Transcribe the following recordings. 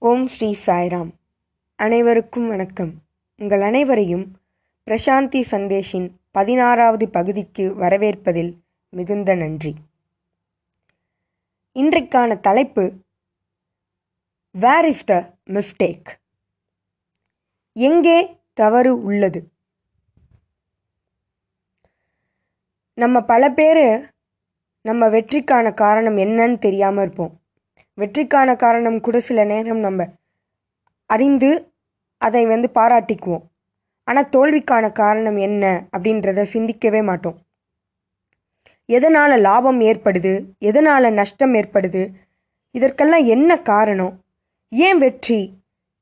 ஓம் ஸ்ரீ சாய்ராம். அனைவருக்கும் வணக்கம். உங்கள் அனைவரையும் பிரசாந்தி சந்தேஷின் பதினாறாவது பகுதிக்கு வரவேற்பதில் மிகுந்த நன்றி. இன்றைக்கான தலைப்பு வேர் இஸ் த மிஸ்டேக் எங்கே தவறு உள்ளது? நம்ம பல பேர் நம்ம வெற்றிக்கான காரணம் என்னன்னு தெரியாமல் இருப்போம். வெற்றிக்கான காரணம் கூட சில நேரம் நம்ம அறிந்து அதை வந்து பாராட்டிக்குவோம். ஆனால் தோல்விக்கான காரணம் என்ன அப்படின்றத சிந்திக்கவே மாட்டோம். எதனால் லாபம் ஏற்படுது? எதனால் நஷ்டம் ஏற்படுது? இதற்கெல்லாம் என்ன காரணம்? ஏன் வெற்றி?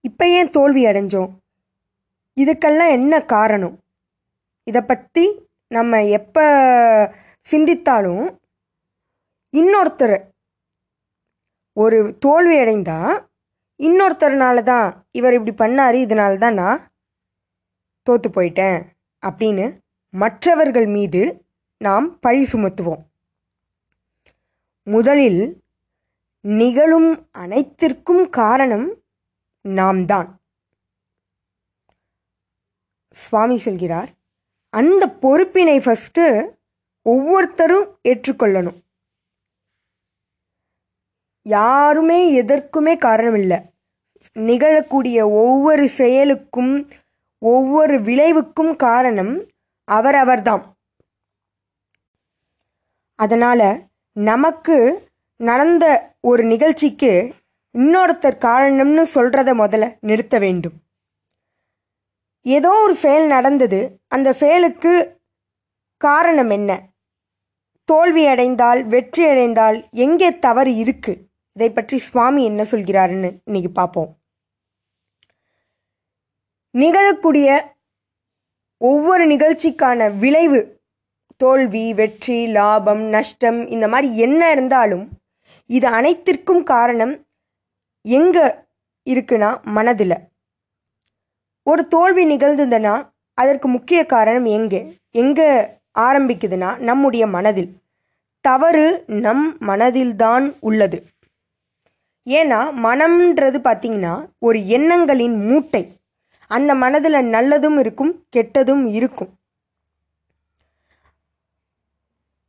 இப்போ ஏன் தோல்வி அடைஞ்சோம்? இதுக்கெல்லாம் என்ன காரணம்? இதை பற்றி நம்ம எப்போ சிந்தித்தாலும் இன்னொருத்தர் ஒரு தோல்வி அடைந்தா இன்னொருத்தர்னால தான் இவர் இப்படி பண்ணாரு இதனால தான் நான் தோத்து போயிட்டேன் அப்படின்னு மற்றவர்கள் மீது நாம் பழி சுமத்துவோம். முதலில் நிகழும் அனைத்திற்கும் காரணம் நாம் தான் சுவாமி சொல்கிறார் அந்த பொறுப்பினை ஃபஸ்ட்டு ஒவ்வொருத்தரும் ஏற்றுக்கொள்ளணும். யாருமே எதற்குமே காரணம் இல்லை நிகழக்கூடிய ஒவ்வொரு செயலுக்கும் ஒவ்வொரு விளைவுக்கும் காரணம் அவரவர்தாம் அதனால் நமக்கு நடந்த ஒரு நிகழ்ச்சிக்கு இன்னொருத்தர் காரணம்னு சொல்கிறத முதல்ல நிறுத்த வேண்டும். ஏதோ ஒரு செயல் நடந்தது அந்த செயலுக்கு காரணம் என்ன? தோல்வி அடைந்தால் வெற்றி அடைந்தால் எங்கே தவறு இருக்குது இதை பற்றி சுவாமி என்ன சொல்கிறாருன்னு இன்னைக்கு பார்ப்போம். நிகழக்கூடிய ஒவ்வொரு நிகழ்ச்சிக்கான விளைவு தோல்வி வெற்றி லாபம் நஷ்டம் இந்த மாதிரி என்ன இருந்தாலும் இது அனைத்திற்கும் காரணம் எங்க இருக்குன்னா மனதில். ஒரு தோல்வி நிகழ்ந்ததுன்னா அதற்கு முக்கிய காரணம் எங்கே? எங்கே ஆரம்பிக்குதுன்னா நம்முடைய மனதில். தவறு நம் மனதில்தான் உள்ளது. ஏன்னா மனம்ன்றது பார்த்தீங்கன்னா ஒரு எண்ணங்களின் மூட்டை. அந்த மனதில் நல்லதும் இருக்கும் கெட்டதும் இருக்கும்.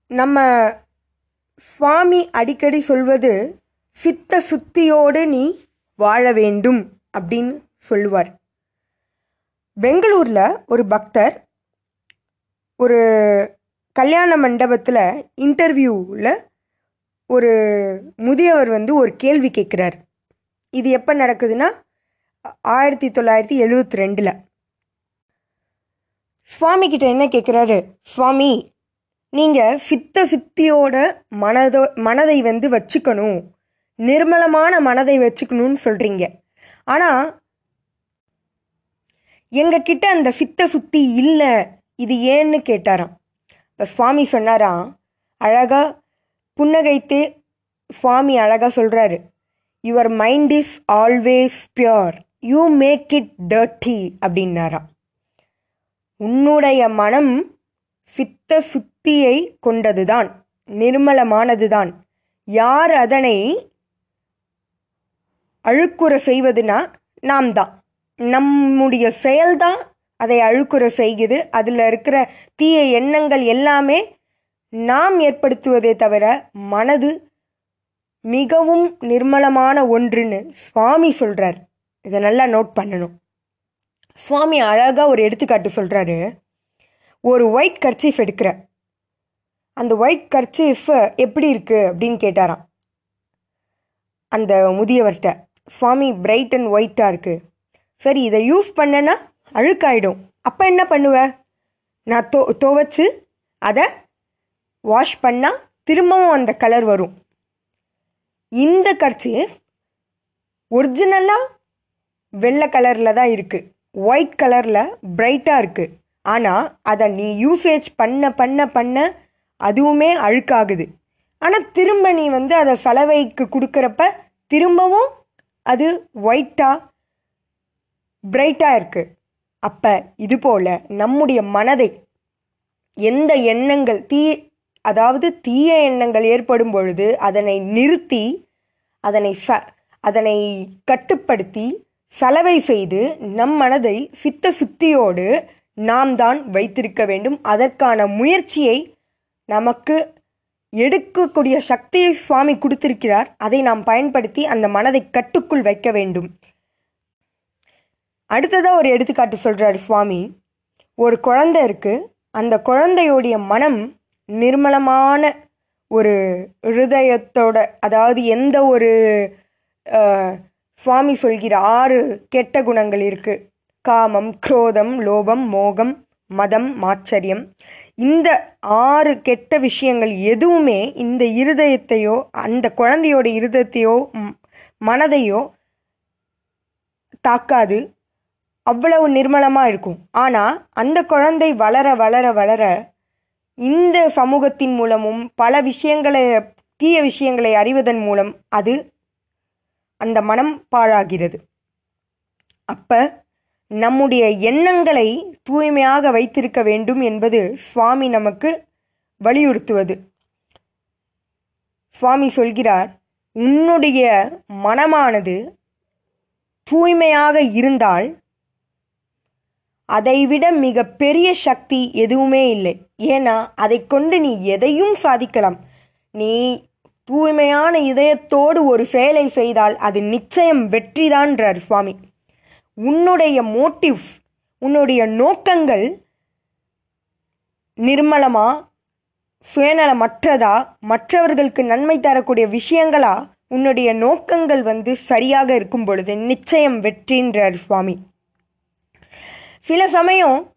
நம்ம சுவாமி அடிக்கடி சொல்வது சித்த சுத்தியோடு நீ வாழ வேண்டும் அப்படின்னு சொல்லுவார். பெங்களூரில் ஒரு பக்தர் ஒரு கல்யாண மண்டபத்தில் இன்டர்வியூவில் ஒரு முதியவர் வந்து ஒரு கேள்வி கேட்குறார். இது எப்போ நடக்குதுன்னா ஆயிரத்தி தொள்ளாயிரத்தி எழுபத்தி ரெண்டில் சுவாமி கிட்ட என்ன கேட்குறாரு? சுவாமி நீங்கள் சித்த சித்தியோட மனதோ மனதை வந்து வச்சுக்கணும். நிர்மலமான மனதை வச்சுக்கணும்னு சொல்கிறீங்க ஆனால் எங்ககிட்ட அந்த சித்த சுத்தி இல்லை இது ஏன்னு கேட்டாராம். இப்போ சுவாமி சொன்னாராம் அழகாக புன்னகைத்து சுவாமி அழகாக சொல்கிறாரு your mind is always pure you make it dirty அப்படின்னாரா உன்னுடைய மனம் சித்த சுத்தியை கொண்டதுதான் நிர்மலமானதுதான். யார் அதனை அழுக்குற செய்வதுனா நாம் தான் நம்முடைய செயல்தான் அதை அழுக்குற செய்குது அதில் இருக்கிற தீய எண்ணங்கள் எல்லாமே நாம் ஏற்படுத்துவதே தவிர மனது மிகவும் நிர்மலமான ஒன்றுன்னு சுவாமி சொல்கிறார் இதை நல்லா நோட் பண்ணணும். சுவாமி அழகாக ஒரு எடுத்துக்காட்டு சொல்கிறாரு ஒரு ஒயிட் கர்ச்சீஃப் எடுக்கிற. அந்த ஒயிட் கர்ச்சீஃப் எப்படி இருக்குது அப்படின்னு கேட்டாராம். அந்த முதியவர்கிட்ட சுவாமி பிரைட் அண்ட் ஒயிட்டாக இருக்குது சரி இதை யூஸ் பண்ணனா அழுக்காயிடும். அப்போ என்ன பண்ணுவேன் நான் தோ துவைச்சு அதை வாஷ் பண்ணால் திரும்பவும் அந்த கலர் வரும். இந்த கர்ச்சீஃப் ஒரிஜினலாக வெள்ளை கலரில் தான் இருக்குது ஒயிட் கலரில் பிரைட்டாக இருக்குது ஆனால் அதை நீ யூசேஜ் பண்ண பண்ண பண்ண அதுவுமே அழுக்காகுது. ஆனால் திரும்ப நீ வந்து அதை சலவைக்கு கொடுக்குறப்ப திரும்பவும் அது ஒயிட்டாக பிரைட்டாக இருக்குது அப்போ இது போல் நம்முடைய மனதை எந்த எண்ணங்கள் தீ அதாவது தீய எண்ணங்கள் ஏற்படும் பொழுது அதனை நிறுத்தி அதனை ச அதனை கட்டுப்படுத்தி சலவை செய்து நம் மனதை சித்த சுத்தியோடு நாம் தான் வைத்திருக்க வேண்டும். அதற்கான முயற்சியை நமக்கு எடுக்கக்கூடிய சக்தியை சுவாமி கொடுத்திருக்கிறார். அதை நாம் பயன்படுத்தி அந்த மனதை கட்டுக்குள் வைக்க வேண்டும். அடுத்ததாக ஒரு எடுத்துக்காட்டு சொல்கிறார் சுவாமி. ஒரு குழந்தை இருக்கு. அந்த குழந்தையோடைய மனம் நிர்மலமான ஒரு ஹிருதயத்தோட அதாவது எந்த ஒரு சுவாமி சொல்கிற ஆறு கெட்ட குணங்கள் இருக்குது காமம் குரோதம் லோபம் மோகம் மதம் மாச்சரியம். இந்த ஆறு கெட்ட விஷயங்கள் எதுவுமே இந்த இருதயத்தையோ அந்த குழந்தையோட இருதயத்தையோ மனதையோ தாக்காது. அவ்வளவு நிர்மலமாக இருக்கும். ஆனால் அந்த குழந்தை வளர வளர வளர இந்த சமூகத்தின் மூலமும் பல விஷயங்களை தீய விஷயங்களை அறிவதன் மூலம் அது அந்த மனம் பாழாகிறது. அப்ப நம்முடைய எண்ணங்களை தூய்மையாக வைத்திருக்க வேண்டும் என்பது சுவாமி நமக்கு வலியுறுத்துவது. சுவாமி சொல்கிறார் உன்னுடைய மனமானது தூய்மையாக இருந்தால் அதைவிட மிக பெரிய சக்தி எதுவுமே இல்லை. ஏன்னா அதை கொண்டு நீ எதையும் சாதிக்கலாம். நீ தூய்மையான இதயத்தோடு ஒரு செயலை செய்தால் அது நிச்சயம் வெற்றிதான்றார் சுவாமி. உன்னுடைய மோட்டிவ்ஸ் உன்னுடைய நோக்கங்கள் நிர்மலமா சுயநலமற்றதா மற்றவர்களுக்கு நன்மை தரக்கூடிய விஷயங்களா? உன்னுடைய நோக்கங்கள் வந்து சரியாக இருக்கும் பொழுது நிச்சயம் வெற்றின்றார் சுவாமி. சில சமயம்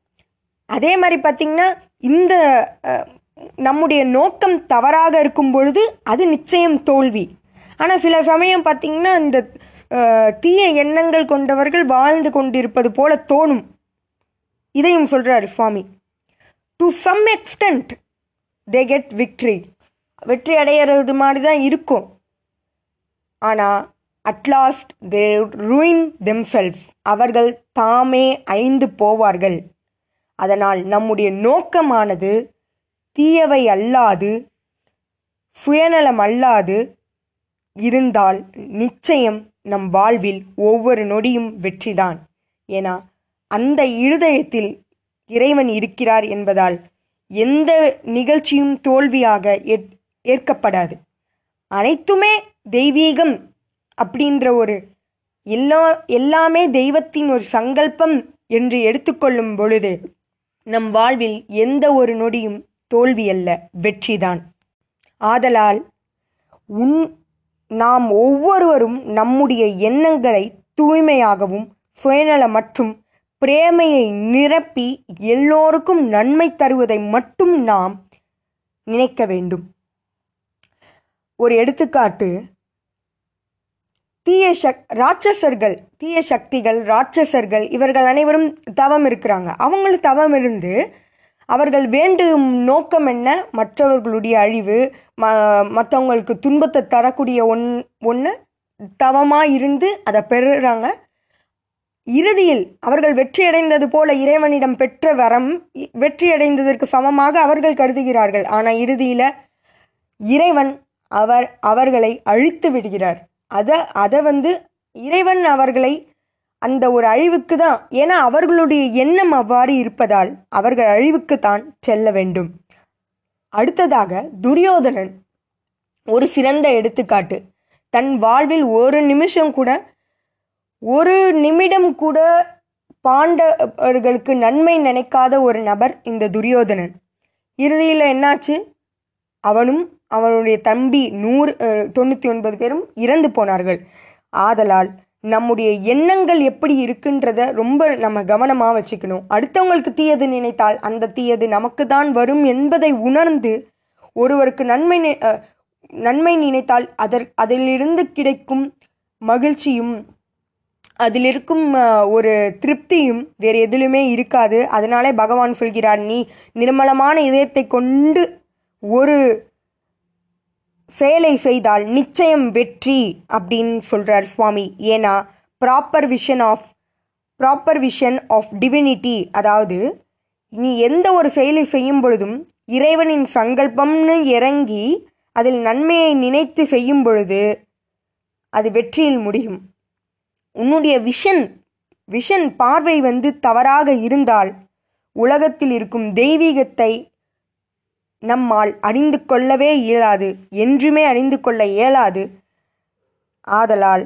அதே மாதிரி பார்த்திங்கன்னா இந்த நம்முடைய நோக்கம் தவறாக இருக்கும் பொழுது அது நிச்சயம் தோல்வி. ஆனால் சில சமயம் பார்த்திங்கன்னா இந்த தீய எண்ணங்கள் கொண்டவர்கள் வாழ்ந்து கொண்டிருப்பது போல தோணும். இதையும் சொல்கிறாரு Swami. To some extent they get victory வெற்றி அடையிறது மாதிரி தான் இருக்கும் ஆனால் அட்லாஸ்ட் தே ruin தெம்செல்ஸ் அவர்கள் தாமே ஐந்து போவார்கள். அதனால் நம்முடைய நோக்கமானது தீயவை அல்லாது சுயநலம் அல்லாது இருந்தால் நிச்சயம் நம் வாழ்வில் ஒவ்வொரு நொடியும் வெற்றிதான். ஏன்னா அந்த இருதயத்தில் இறைவன் இருக்கிறார் என்பதால் எந்த நிகழ்ச்சியும் தோல்வியாக ஏற்- ஏற்கப்படாது. அனைத்துமே தெய்வீகம் அப்படின்ற ஒரு எல்லா எல்லாமே தெய்வத்தின் ஒரு சங்கல்பம் என்று எடுத்துக்கொள்ளும் பொழுது நம் வாழ்வில் எந்த ஒரு நொடியும் தோல்வியல்ல வெற்றிதான் ஆதலால் உன் நாம் ஒவ்வொருவரும் நம்முடைய எண்ணங்களை தூய்மையாகவும் சுயநல மற்றும் பிரேமையை நிரப்பி எல்லோருக்கும் நன்மை தருவதை மட்டும் நாம் நினைக்க வேண்டும். ஒரு எடுத்துக்காட்டு தீய சக் ராட்சசர்கள் தீய சக்திகள் ராட்சசர்கள் இவர்கள் அனைவரும் தவம் இருக்கிறாங்க. அவங்களும் தவம் இருந்து அவர்கள் வேண்டும் நோக்கம் என்ன? மற்றவர்களுடைய அழிவு ம மற்றவங்களுக்கு துன்பத்தை தரக்கூடிய ஒன் ஒன்று தவமாக இருந்து அதை பெறுறாங்க. இறுதியில் அவர்கள் வெற்றியடைந்தது போல இறைவனிடம் பெற்ற வரம் வெற்றியடைந்ததற்கு சமமாக அவர்கள் கருதுகிறார்கள். ஆனால் இறுதியில் இறைவன் அவர் அவர்களை அழித்து விடுகிறார். அதை அதை வந்து இறைவன் அவர்களை அந்த ஒரு அழிவுக்கு தான் ஏன்னா அவர்களுடைய எண்ணம் அவ்வாறு இருப்பதால் அவர்கள் அழிவுக்கு தான் செல்ல வேண்டும். அடுத்ததாக துரியோதனன் ஒரு சிறந்த எடுத்துக்காட்டு. தன் வாழ்வில் ஒரு நிமிஷம் கூட ஒரு நிமிடம் கூட பாண்டவர்களுக்கு நன்மை நினைக்காத ஒரு நபர் இந்த துரியோதனன். இறுதியில் என்னாச்சு? அவனும் அவனுடைய தம்பி நூறு தொண்ணூற்றி ஒன்பது பேரும் இறந்து போனார்கள். ஆதலால் நம்முடைய எண்ணங்கள் எப்படி இருக்குன்றத ரொம்ப நம்ம கவனமாக வச்சுக்கணும். அடுத்தவங்களுக்கு தீயது நினைத்தால் அந்த தீயது நமக்கு தான் வரும் என்பதை உணர்ந்து ஒருவருக்கு நன்மை நன்மை நினைத்தால் அதற் அதிலிருந்து கிடைக்கும் மகிழ்ச்சியும் அதில் இருக்கும் ஒரு திருப்தியும் வேறு எதிலுமே இருக்காது. அதனாலே பகவான் சொல்கிறார் நீ நிர்மலமான இதயத்தை கொண்டு ஒரு செயலை செய்தால் நிச்சயம் வெற்றி அப்படின்னு சொல்கிறார் சுவாமி. ஏன்னா proper vision of proper vision of divinity அதாவது நீ எந்த ஒரு செயலை செய்யும் பொழுதும் இறைவனின் சங்கல்பம்னு இறங்கி அதில் நன்மையை நினைத்து செய்யும் பொழுது அது வெற்றியில் முடியும். உன்னுடைய விஷன் விஷன் பார்வை வந்து தவறாக இருந்தால் உலகத்தில் இருக்கும் தெய்வீகத்தை நம்மால் அறிந்து கொள்ளவே இயலாது என்றுமே அறிந்து கொள்ள இயலாது. ஆதலால்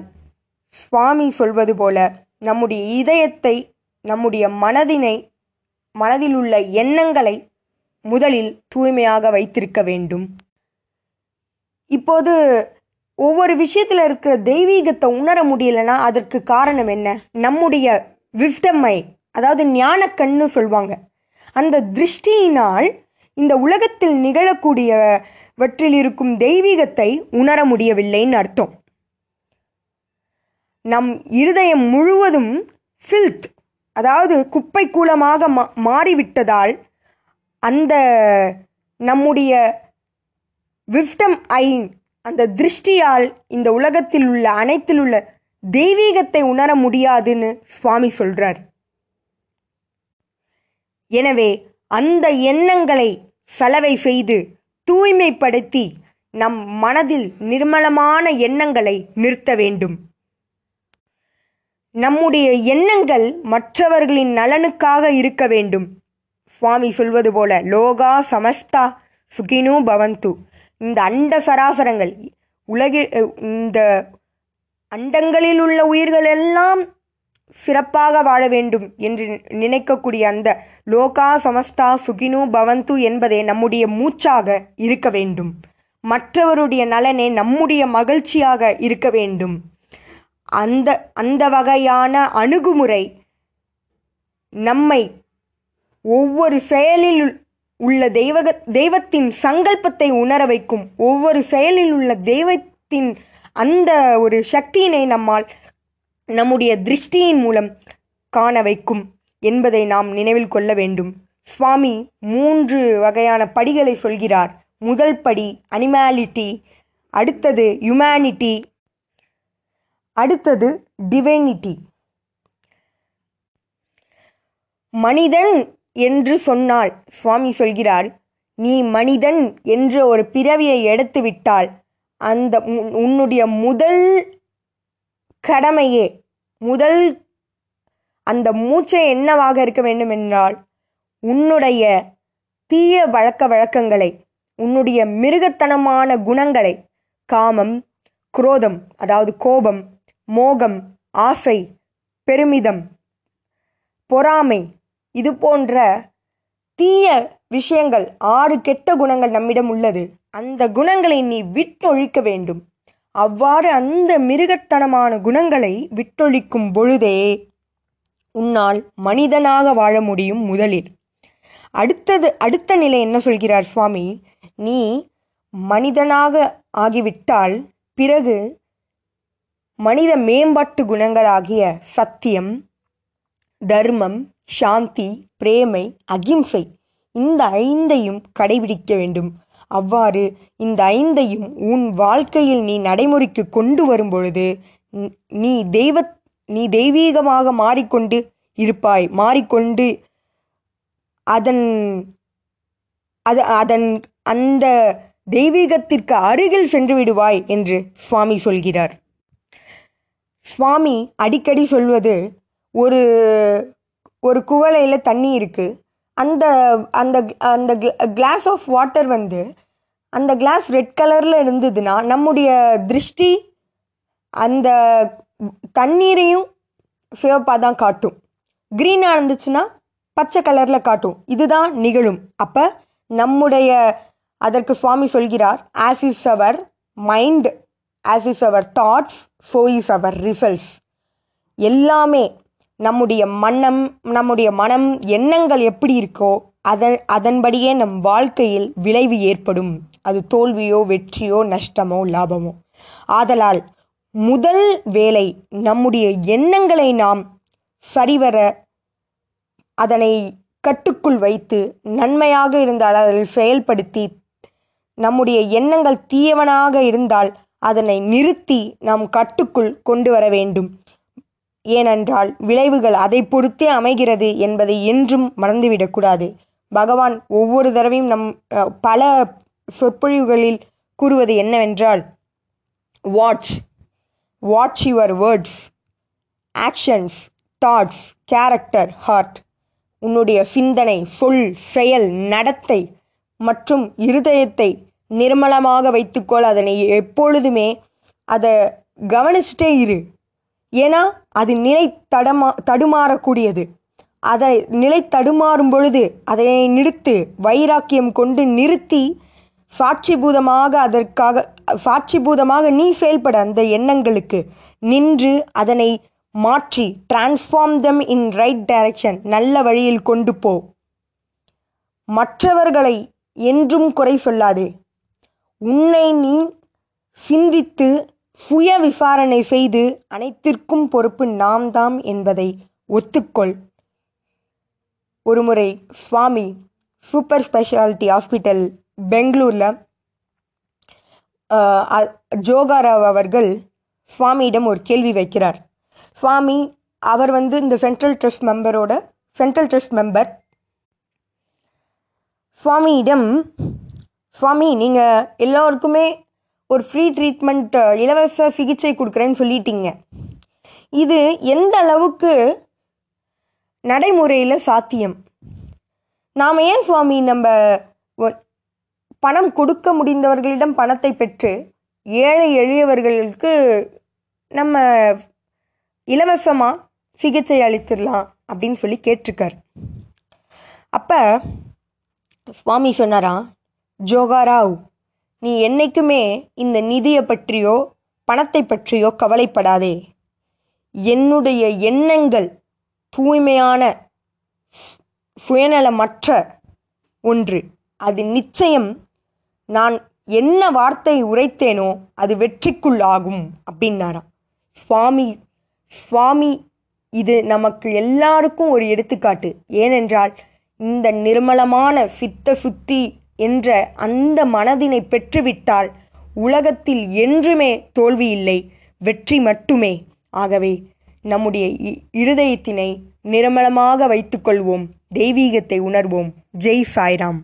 சுவாமி சொல்வது போல நம்முடைய இதயத்தை நம்முடைய மனதினை மனதில் உள்ள எண்ணங்களை முதலில் தூய்மையாக வைத்திருக்க வேண்டும். இப்போது ஒவ்வொரு விஷயத்தில் இருக்கிற தெய்வீகத்தை உணர முடியலன்னா அதற்கு காரணம் என்ன? நம்முடைய விஸ்டம்மை அதாவது ஞானக்கண்ணு சொல்வாங்க. அந்த திருஷ்டியினால் இந்த உலகத்தில் நிகழக்கூடியவற்றில் இருக்கும் தெய்வீகத்தை உணர முடியவில்லைன்னு அர்த்தம். நம் இருதயம் முழுவதும் ஃபில்த் அதாவது குப்பை கூலமாக மா மாறிவிட்டதால் அந்த நம்முடைய விஸ்டம் ஐன் அந்த திருஷ்டியால் இந்த உலகத்தில் உள்ள அனைத்தில் உள்ள தெய்வீகத்தை உணர முடியாதுன்னு சுவாமி சொல்றார். எனவே அந்த எண்ணங்களை சலவை செய்து தூய்மைப்படுத்தி நம் மனதில் நிர்மலமான எண்ணங்களை நிறுத்த வேண்டும். நம்முடைய எண்ணங்கள் மற்றவர்களின் நலனுக்காக இருக்க வேண்டும். சுவாமி சொல்வது போல லோகா சமஸ்தா சுகினு பவந்து. இந்த அண்ட சராசரங்கள் உலகில் இந்த அண்டங்களில் உள்ள உயிர்கள் எல்லாம் சிறப்பாக வாழ வேண்டும் என்று நினைக்கக்கூடிய அந்த லோகா சமஸ்தா சுகினு பவந்து என்பதே நம்முடைய மூச்சாக இருக்க வேண்டும். மற்றவருடைய நலனே நம்முடைய மகிழ்ச்சியாக இருக்க வேண்டும். அந்த அந்த வகையான அணுகுமுறை நம்மை ஒவ்வொரு செயலில் உள்ள தெய்வக தெய்வத்தின் சங்கல்பத்தை உணர வைக்கும். ஒவ்வொரு செயலில் உள்ள தெய்வத்தின் அந்த ஒரு சக்தியினை நம்மால் நம்முடைய திருஷ்டியின் மூலம் காண வைக்கும் என்பதை நாம் நினைவில் கொள்ள வேண்டும். சுவாமி மூன்று வகையான படிகளை சொல்கிறார். முதல் படி அனிமாலிட்டி அடுத்தது ஹியூமனிட்டி அடுத்தது டிவைனிட்டி மனிதன் என்று சொன்னால் சுவாமி சொல்கிறார் நீ மனிதன் என்ற ஒரு பிறவியை எடுத்து விட்டால் அந்த உன்- உன்னுடைய முதல் கடமையே. முதல் அந்த மூச்சை என்னவாக இருக்க வேண்டும் என்றால் உன்னுடைய தீய வழக்க வழக்கங்களை உன்னுடைய மிருகத்தனமான குணங்களை காமம் குரோதம் அதாவது கோபம் மோகம் ஆசை பெருமிதம் பொறாமை இது போன்ற தீய விஷயங்கள் ஆறு கெட்ட குணங்கள் நம்மிடம் உள்ளது. அந்த குணங்களை நீ விட்டொழிக்க வேண்டும். அவ்வாறு அந்த மிருகத்தனமான குணங்களை விட்டொழிக்கும் பொழுதே உன்னால் மனிதனாக வாழ முடியும் முதலில். அடுத்தது அடுத்த நிலை என்ன சொல்கிறார் சுவாமி? நீ மனிதனாக ஆகிவிட்டால் பிறகு மனித மேம்பாட்டு குணங்களாகிய சத்தியம் தர்மம் சாந்தி பிரேமை அகிம்சை இந்த ஐந்தையும் கடைபிடிக்க வேண்டும். அவ்வாறு இந்த ஐந்தையும் உன் வாழ்க்கையில் நீ நடைமுறைக்கு கொண்டு வரும்பொழுது நீ தெய்வ நீ தெய்வீகமாக மாறிக்கொண்டு இருப்பாய். மாறிக்கொண்டு அதன் அது அதன் அந்த தெய்வீகத்திற்கு அருகில் சென்று விடுவாய் என்று சுவாமி சொல்கிறார். சுவாமி அடிக்கடி சொல்வது ஒரு ஒரு குவளையில் தண்ணி இருக்குது அந்த அந்த அந்த கிளாஸ் ஆஃப் வாட்டர் வந்து அந்த கிளாஸ் ரெட் கலரில் இருந்ததுன்னா நம்முடைய திருஷ்டி அந்த தண்ணீரையும் சிவப்பாக தான் காட்டும். க்ரீனாக இருந்துச்சுன்னா பச்சை கலரில் காட்டும். இதுதான் நிகழும். அப்போ நம்முடைய அதற்கு சுவாமி சொல்கிறார் as is our mind as is our thoughts so is our results எல்லாமே நம்முடைய மன்னம் நம்முடைய மனம் எண்ணங்கள் எப்படி இருக்கோ அதன் அதன்படியே நம் வாழ்க்கையில் விளைவு ஏற்படும். அது தோல்வியோ வெற்றியோ நஷ்டமோ லாபமோ. ஆதலால் முதல் வேலை நம்முடைய எண்ணங்களை நாம் சரிவர அதனை கட்டுக்குள் வைத்து நன்மையாக இருந்தால் அதில் செயல்படுத்தி நம்முடைய எண்ணங்கள் தீயவனாக இருந்தால் அதனை நிறுத்தி நாம் கட்டுக்குள் கொண்டு வர வேண்டும். ஏனென்றால் விளைவுகள் அதை பொறுத்தே அமைகிறது என்பதை என்றும் மறந்துவிடக்கூடாது பகவான் ஒவ்வொரு தடவையும் நம் பல சொற்பொழிவுகளில் கூறுவது என்னவென்றால் watch watch your words actions thoughts character heart உன்னுடைய சிந்தனை சொல் செயல் நடத்தை மற்றும் இருதயத்தை நிர்மலமாக வைத்துக்கொள். அதனை எப்பொழுதுமே அதை கவனிச்சுட்டே இரு. ஏன்னா அது நிலை தடமா தடுமாறக்கூடியது. அதை நிலை தடுமாறும் பொழுது அதனை நிறுத்து வைராக்கியம் கொண்டு நிறுத்தி சாட்சிபூதமாக அதற்காக சாட்சிபூதமாக நீ செயல்பட அந்த எண்ணங்களுக்கு நின்று அதனை மாற்றி transform them in right direction நல்ல வழியில் கொண்டு போ. மற்றவர்களை என்றும் குறை சொல்லாதே. உன்னை நீ சிந்தித்து சுய விசாரணை செய்து அனைத்திற்கும் பொறுப்பு நாம் தாம் என்பதை ஒத்துக்கொள். ஒருமுறை சுவாமி சூப்பர் ஸ்பெஷாலிட்டி ஹாஸ்பிட்டல் பெங்களூரில் ஜோகாராவ் அவர்கள் சுவாமியிடம் ஒரு கேள்வி வைக்கிறார். சுவாமி அவர் வந்து இந்த சென்ட்ரல் ட்ரஸ்ட் மெம்பரோட சென்ட்ரல் ட்ரஸ்ட் மெம்பர் சுவாமியிடம் சுவாமி நீங்கள் எல்லோருக்குமே ஒரு ஃப்ரீ ட்ரீட்மெண்ட் இலவச சிகிச்சை கொடுக்குறேன்னு சொல்லிட்டீங்க. இது எந்த அளவுக்கு நடைமுறையில் சாத்தியம். நாம் ஏன் சுவாமி நம்ம ஒ- பணம் கொடுக்க முடிந்தவர்களிடம் பணத்தை பெற்று ஏழை எளியவர்களுக்கு நம்ம இலவசமாக சிகிச்சை அளித்திடலாம் அப்படின்னு சொல்லி கேட்டிருக்கார். அப்போ சுவாமி சொன்னாராம் ஜோகாராவ் நீ என்றைக்குமே இந்த நிதியை பற்றியோ பணத்தை பற்றியோ கவலைப்படாதே. என்னுடைய எண்ணங்கள் தூய்மையான சு- சுயநலமற்ற ஒன்று. அது நிச்சயம் நான் என்ன வார்த்தை உரைத்தேனோ அது வெற்றிக்குள் ஆகும் அப்படின்னாராம். சுவாமி சுவாமி இது நமக்கு எல்லாருக்கும் ஒரு எடுத்துக்காட்டு. ஏனென்றால் இந்த நிர்மலமான சித்த சுத்தி என்ற அந்த மனதினை பெற்றுவிட்டால் உலகத்தில் என்றுமே தோல்வி இல்லை வெற்றி மட்டுமே. ஆகவே நம்முடைய இ- இருதயத்தினை நிர்மலமாக வைத்துக்கொள்வோம். தெய்வீகத்தை உணர்வோம். ஜெய் சாய்ராம்.